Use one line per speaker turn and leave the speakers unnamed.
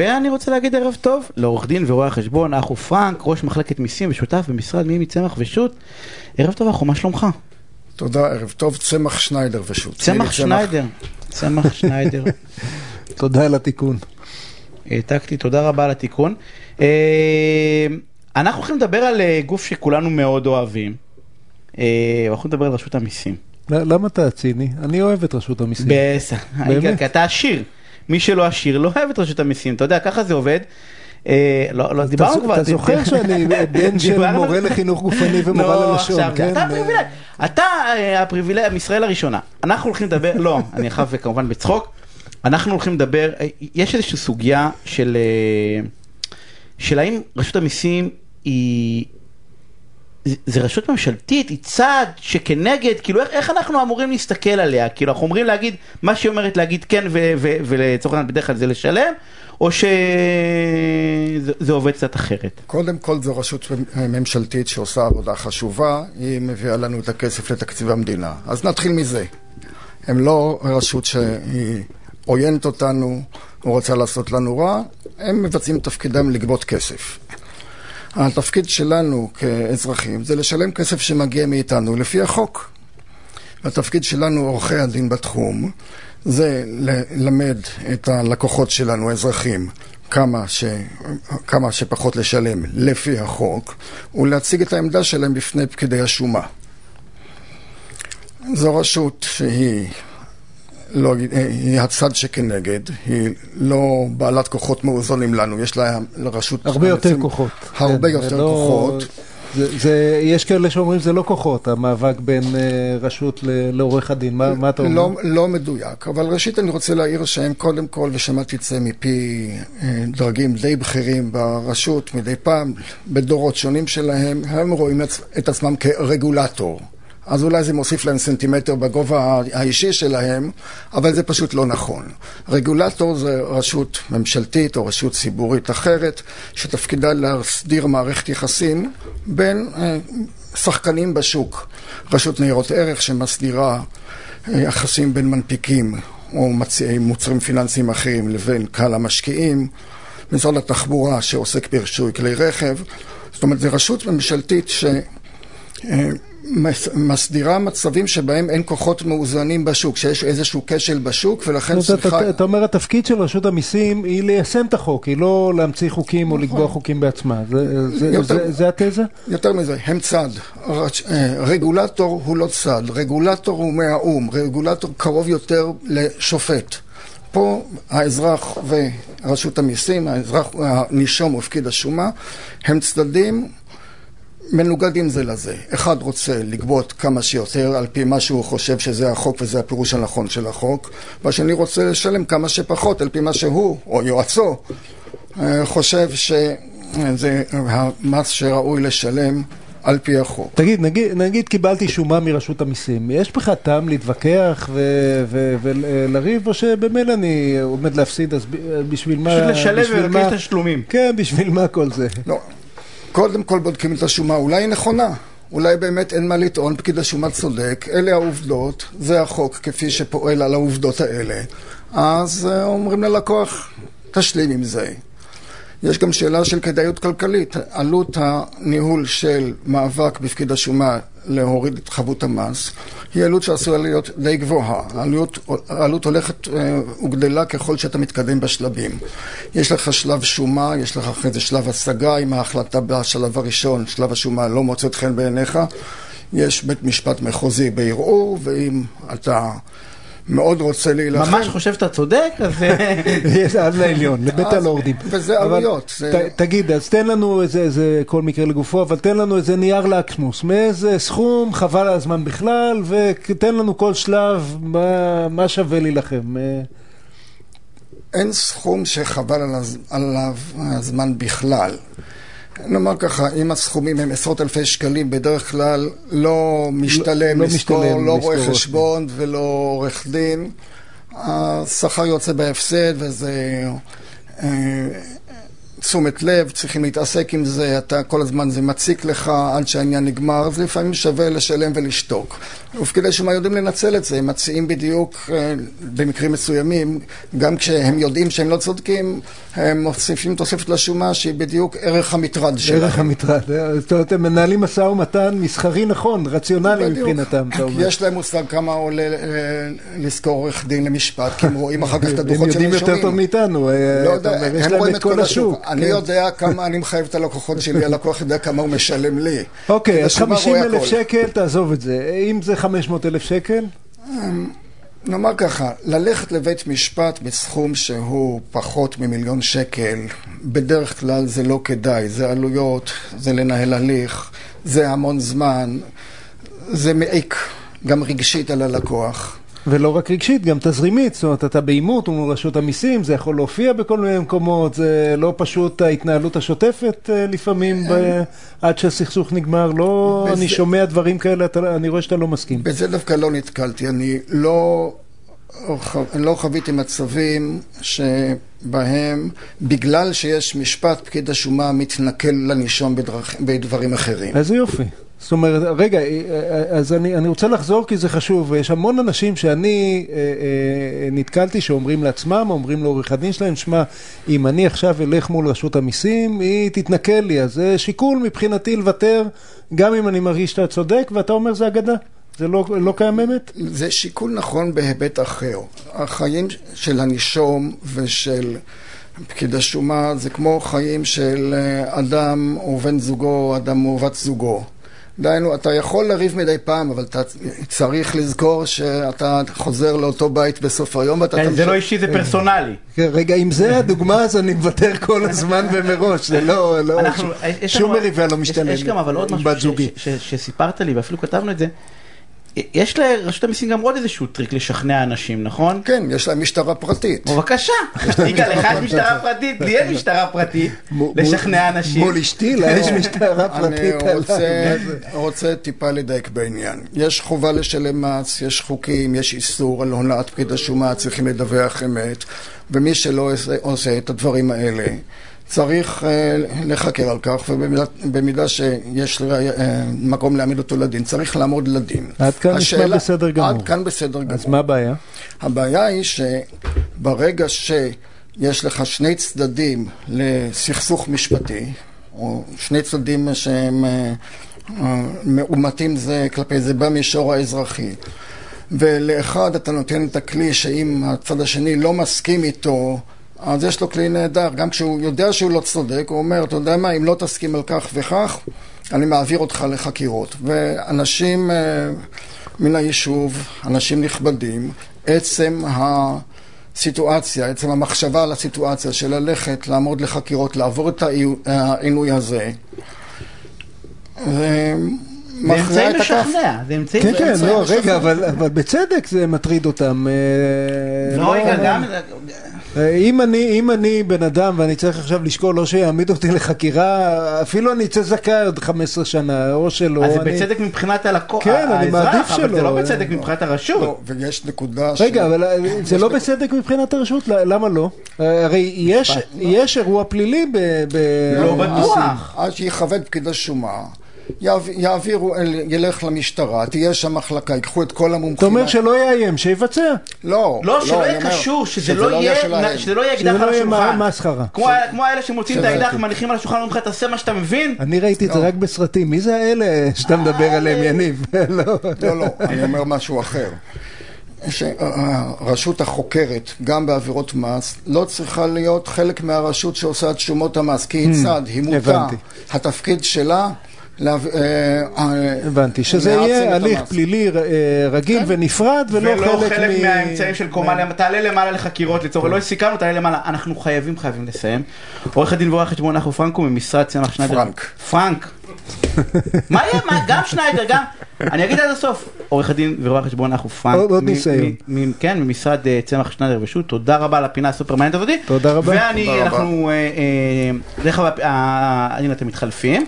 ואני רוצה להגיד ערב טוב לעורך דין ורואה החשבון אחו פרנק, ראש מחלקת מיסים ושותף במשרד מימי צמח ושות'. ערב טוב אחו, מה שלומך?
תודה, ערב טוב, צמח שניידר ושות'.
צמח שניידר, צמח שניידר.
תודה על התיקון.
העתקתי, תודה רבה על התיקון. אה, אנחנו הולכים לדבר על אה, גוף שכולנו מאוד אוהבים. אה, אנחנו הולכים לדבר על רשות המיסים.
למה אתה ציני? אני אוהב את רשות המיסים.
בסדר? כי אתה עשיר. מי שלא עשיר לא אוהב את רשות המיסים, אתה יודע, ככה זה עובד. אה, לא, לא, דיברנו כבר.
אתה זוכר שאני בן של מורה לחינוך גופני ומורה
לא,
ללשון, כן?
אתה הפריבילג, אתה אה, הפריבילג, מישראל הראשונה. אנחנו הולכים לדבר, לא, אני אחר כמובן בצחוק. אנחנו הולכים לדבר, אה, יש איזושהי סוגיה של, אה, של האם רשות המיסים היא, זה- רשות ממשלתית, היא צעד שכנגד, כאילו איך, איך אנחנו אמורים להסתכל עליה? כאילו אנחנו אומרים להגיד, מה שהיא אומרת להגיד כן ולצורך העניין בדרך כלל זה לשלם, או שזה זה עובד קצת אחרת?
קודם כל זו רשות ממשלתית שעושה עבודה חשובה, היא מביאה לנו את הכסף לתקציב המדינה. אז נתחיל מזה. הם לא רשות שהיא עוינת אותנו או רוצה לעשות לנו רע, הם מבצעים את תפקידם לגבות כסף. התפקיד שלנו כאזרחים זה לשלם כסף שמגיע מאיתנו לפי החוק. התפקיד שלנו, עורכי הדין בתחום, זה ללמד את הלקוחות שלנו, האזרחים, כמה, ש... כמה שפחות לשלם לפי החוק, ולהציג את העמדה שלהם בפני פקידי השומה. זו רשות שהיא לא, היא הצד שכנגד, היא לא בעלת כוחות מאוזנים לנו, יש לה לרשות...
הרבה יותר כוחות.
הרבה
כן,
יותר
לא-
כוחות.
זה, זה, יש כאלה שאומרים זה לא כוחות, המאבק בין אה, רשות לעורך הדין, מה, מה אתה אומר?
לא, לא מדויק, אבל ראשית אני רוצה להעיר שהם קודם כל, ושמעתי את זה מפי אה, דרגים די בכירים ברשות מדי פעם, בדורות שונים שלהם, הם רואים את, את עצמם כרגולטור. אז אולי זה מוסיף להם סנטימטר בגובה האישי שלהם, אבל זה פשוט לא נכון. רגולטור זה רשות ממשלתית או רשות ציבורית אחרת, שתפקידה להסדיר מערכת יחסים בין אה, שחקנים בשוק. רשות ניירות ערך שמסדירה אה, יחסים בין מנפיקים או מציעי מוצרים פיננסיים אחרים לבין קהל המשקיעים, משרד התחבורה שעוסק ברישוי כלי רכב, זאת אומרת, זו רשות ממשלתית ש... מס- מסדירה מצבים שבהם אין כוחות מאוזנים בשוק, שיש איזשהו כשל בשוק ולכן צריכה...
אתה, אתה אומר התפקיד של רשות המיסים היא ליישם את החוק, היא לא להמציא חוקים או לקבוע חוקים בעצמה. זה, זה,
יותר-
זה, זה התזה?
יותר מזה, הם צד. אה, רגולטור הוא לא צד, רגולטור הוא מהאו"ם, רגולטור קרוב יותר לשופט. פה האזרח ורשות המיסים, האזרח, הנישום ופקיד השומה, הם צדדים מנוגדים זה לזה. אחד רוצה לגבות כמה שיותר על פי מה שהוא חושב שזה החוק וזה הפירוש הנכון של החוק, והשני רוצה לשלם כמה שפחות על פי מה שהוא או יועצו אה, חושב שזה המס שראוי לשלם על פי החוק.
תגיד, נגיד, נגיד קיבלתי שומה מרשות המיסים, יש בך טעם להתווכח ולריב, או שבמילא אני עומד להפסיד, אז בשביל מה...
פשוט לשלם
בשביל
ולבקש התשלומים.
כן, בשביל מה כל זה?
לא, קודם כל בודקים את השומה, אולי היא נכונה. אולי באמת אין מה לטעון, פקיד השומה צודק, אלה העובדות, זה החוק כפי שפועל על העובדות האלה. אז אה, אומרים ללקוח, תשלים עם זה. יש גם שאלה של כדאיות כלכלית. עלות הניהול של מאבק בפקיד השומה להוריד את חבות המס היא עלות שעשויה להיות די גבוהה. העלות, העלות הולכת אה, וגדלה ככל שאתה מתקדם בשלבים. יש לך שלב שומה, יש לך אחרי זה שלב השגה, אם ההחלטה בשלב הראשון, שלב השומה לא מוצאת חן בעיניך, יש בית משפט מחוזי בערעור, ואם אתה מאוד רוצה להילחם...
ממש חושב שאתה צודק, אז... אה,
עד לעליון, לבית הלורדים.
וזה עלויות,
תגיד, אז תן לנו איזה, כל מקרה לגופו, אבל תן לנו איזה נייר לקמוס, מאיזה סכום, חבל על הזמן בכלל, ותן לנו כל שלב מה, מה שווה להילחם. אה,
אין סכום שחבל על הזמן בכלל. נאמר ככה, אם הסכומים הם עשרות אלפי שקלים, בדרך כלל לא משתלם
לא
לשכור,
משתלם
לא רואה
עורך
חשבון ולא עורך דין. השכר יוצא בהפסד וזה אה, תשומת לב, צריכים להתעסק עם זה, אתה כל הזמן זה מציק לך עד שהעניין נגמר, אז לפעמים שווה לשלם ולשתוק. ופקידי שומה יודעים לנצל את זה, הם מציעים בדיוק, אה, במקרים מסוימים, גם כשהם יודעים שהם לא צודקים, הם מוסיפים תוספת לשומה שהיא בדיוק ערך המטרד שלהם.
ערך המטרד, אה, זאת אומרת, הם מנהלים משא ומתן מסחרי נכון, רציונלי. מבחינתם, אתה אומר.
יש להם מושג כמה עולה אה, לשכור עורך דין למשפט, כי הם רואים אחר כך את
הם
הדוחות של
יודעים יותר. טוב מאיתנו,
לא
יש
הם
להם את כל השוק.
אני
כן.
יודע כמה אני מחייב את הלקוחות שלי, הלקוח יודע כמה הוא משלם לי.
אוקיי, אז
השומה
50
רואה
אלף. שקל, תעזוב את זה. אם זה 500 אלף שקל,
נאמר ככה, ללכת לבית משפט בסכום שהוא פחות ממיליון שקל, בדרך כלל זה לא כדאי, זה עלויות, זה לנהל הליך, זה המון זמן, זה מעיק גם רגשית על הלקוח.
ולא רק רגשית, גם תזרימית, זאת אומרת, אתה בעימות מול רשות המיסים, זה יכול להופיע בכל מיני מקומות, זה לא פשוט ההתנהלות השוטפת אה, לפעמים, ב- עד שהסכסוך נגמר, לא,
וזה-
אני שומע דברים כאלה, אתה- אני רואה שאתה לא מסכים.
בזה דווקא לא נתקלתי, אני לא, לא חוויתי מצבים שבהם בגלל שיש משפט פקיד השומה מתנכל לנישום בדרך, בדברים אחרים.
איזה יופי. זאת אומרת, רגע, אה, אה, אז אני, אני רוצה לחזור כי זה חשוב, יש המון אנשים שאני אה, אה, נתקלתי שאומרים לעצמם, אומרים לעורך הדין שלהם, שמע, אם אני עכשיו אלך מול רשות המיסים, היא תתנכל לי, אז זה שיקול מבחינתי לוותר, גם אם אני מרגיש שאתה צודק, ואתה אומר זה אגדה, זה לא, לא קיים אמת?
זה שיקול נכון בהיבט אחר. החיים של הנישום ושל פקיד השומה זה כמו חיים של אה, אדם ובן זוגו, אדם ובת זוגו. דהיינו, אתה יכול לריב מדי פעם, אבל אתה צריך לזכור שאתה חוזר לאותו בית בסוף היום ואתה...
כן, זה לא אישי, זה פרסונלי.
כן, רגע, אם זה הדוגמה, אז אני מוותר כל הזמן ומראש, זה לא, לא,
יש
שום מריבה לא
יש-
משתלמת.
יש גם אבל עוד משהו שסיפרת לי ואפילו כתבנו את זה. יש לרשות המיסים גם עוד איזשהו טריק לשכנע אנשים, נכון?
כן, יש להם משטרה פרטית.
בבקשה, יגאל, לך יש משטרה פרטית, לי אין משטרה פרטית לשכנע אנשים.
מול אשתי, לה יש משטרה פרטית
אני. רוצה, טיפה לדייק בעניין. יש חובה לשלם מס, יש חוקים, יש איסור על הונאת פקיד השומה, צריכים לדווח אמת, ומי שלא עושה את הדברים האלה, צריך אה, לחקר על כך, ובמידה שיש אה, מקום להעמיד אותו לדין, צריך לעמוד לדין.
עד כאן נשמע
השאלה-
בסדר גמור.
עד כאן בסדר גמור.
אז מה הבעיה?
הבעיה היא שברגע שיש לך שני צדדים לסכסוך משפטי, או שני צדדים שהם אה, מאומתים זה כלפי זה במישור האזרחי, ולאחד אתה נותן את הכלי שאם הצד השני לא מסכים איתו, אז יש לו כלי נהדר, גם כשהוא יודע שהוא לא צודק, הוא אומר, אתה יודע מה, אם לא תסכים על כך וכך, אני מעביר אותך לחקירות. ואנשים אה, מן היישוב, אנשים נכבדים, עצם הסיטואציה, עצם המחשבה על הסיטואציה של ללכת, לעמוד לחקירות, לעבור את העי- העינוי הזה,
זה אמצעי. משכנע, זה אמצעי
כן, כן,
משכנע.
לא, רגע, אבל אבל בצדק זה מטריד אותם. אה,
לא, רגע,
לא-
גם...
אה, אם אני, אם אני בן אדם ואני צריך עכשיו לשקול או שיעמיד אותי לחקירה, אפילו אני אצא זכאי עוד 15 שנה, או שלא.
אז זה
אני-
בצדק מבחינת הלקוח,
כן, אני מעדיף
האזרח, אבל זה
שלא.
לא בצדק מבחינת הרשות.
לא, ויש נקודה ש...
רגע, אבל אה, זה לא בצדק מבחינת הרשות? למה לא? אה, הרי יש- יש אירוע פלילי ב... ב-
לא
במיסים.
בטוח.
עד שיכבד פקיד השומה, יעבירו, ילך למשטרה, תהיה שם מחלקה, ייקחו את כל המומחים.
אתה אומר שלא יאיים, שיבצע.
לא,
לא, שלא
אני
יהיה
אומר,
קשור, שזה
שזה
לא
יהיה
יהיה
שלהם.
שזה לא יהיה
שזה
אקדח
לא
על
יהיה
השולחן.
מה- מסחרה.
כמו ה- כמו האלה שמוצאים את
שזה-
האקדח ומניחים על השולחן ואומרים לך תעשה מה שאתה מבין.
אני ראיתי את זה רק בסרטים. מי זה האלה שאתה מדבר עליהם, יניב? לא.
לא, לא, אני אומר משהו אחר. שהרשות החוקרת, גם בעבירות מס, לא צריכה להיות חלק מהרשות שעושה את שומות המס, כי היא צד, היא מוטה.
Hmm.
התפקיד שלה... אה, אה,
הבנתי, שזה יהיה הליך. פלילי אה, רגיל
כן.
ונפרד ולא
ולא
חלק
חלק
מ-
מהאמצעים של קומה, תעלה למעלה לחקירות לצורך, לא סיכמנו, תעלה למעלה. אנחנו חייבים, חייבים לסיים. עורך הדין ועורך החשבון נחו פרנקו ממשרד צמח שניידר.
פרנק.
פרנק. מה יהיה? מה? גם שניידר, גם. אני אגיד עד הסוף. עורך הדין ורואה חשבון נחו פרנק.
עוד- ניסיון.
כן, ממשרד צמח שניידר ושות'. תודה רבה על הפינה הסופר מעניינת הזאתי.
תודה רבה.
ואני. אנחנו, אה, אה, דרך אגב, אה, אתם מתחלפים.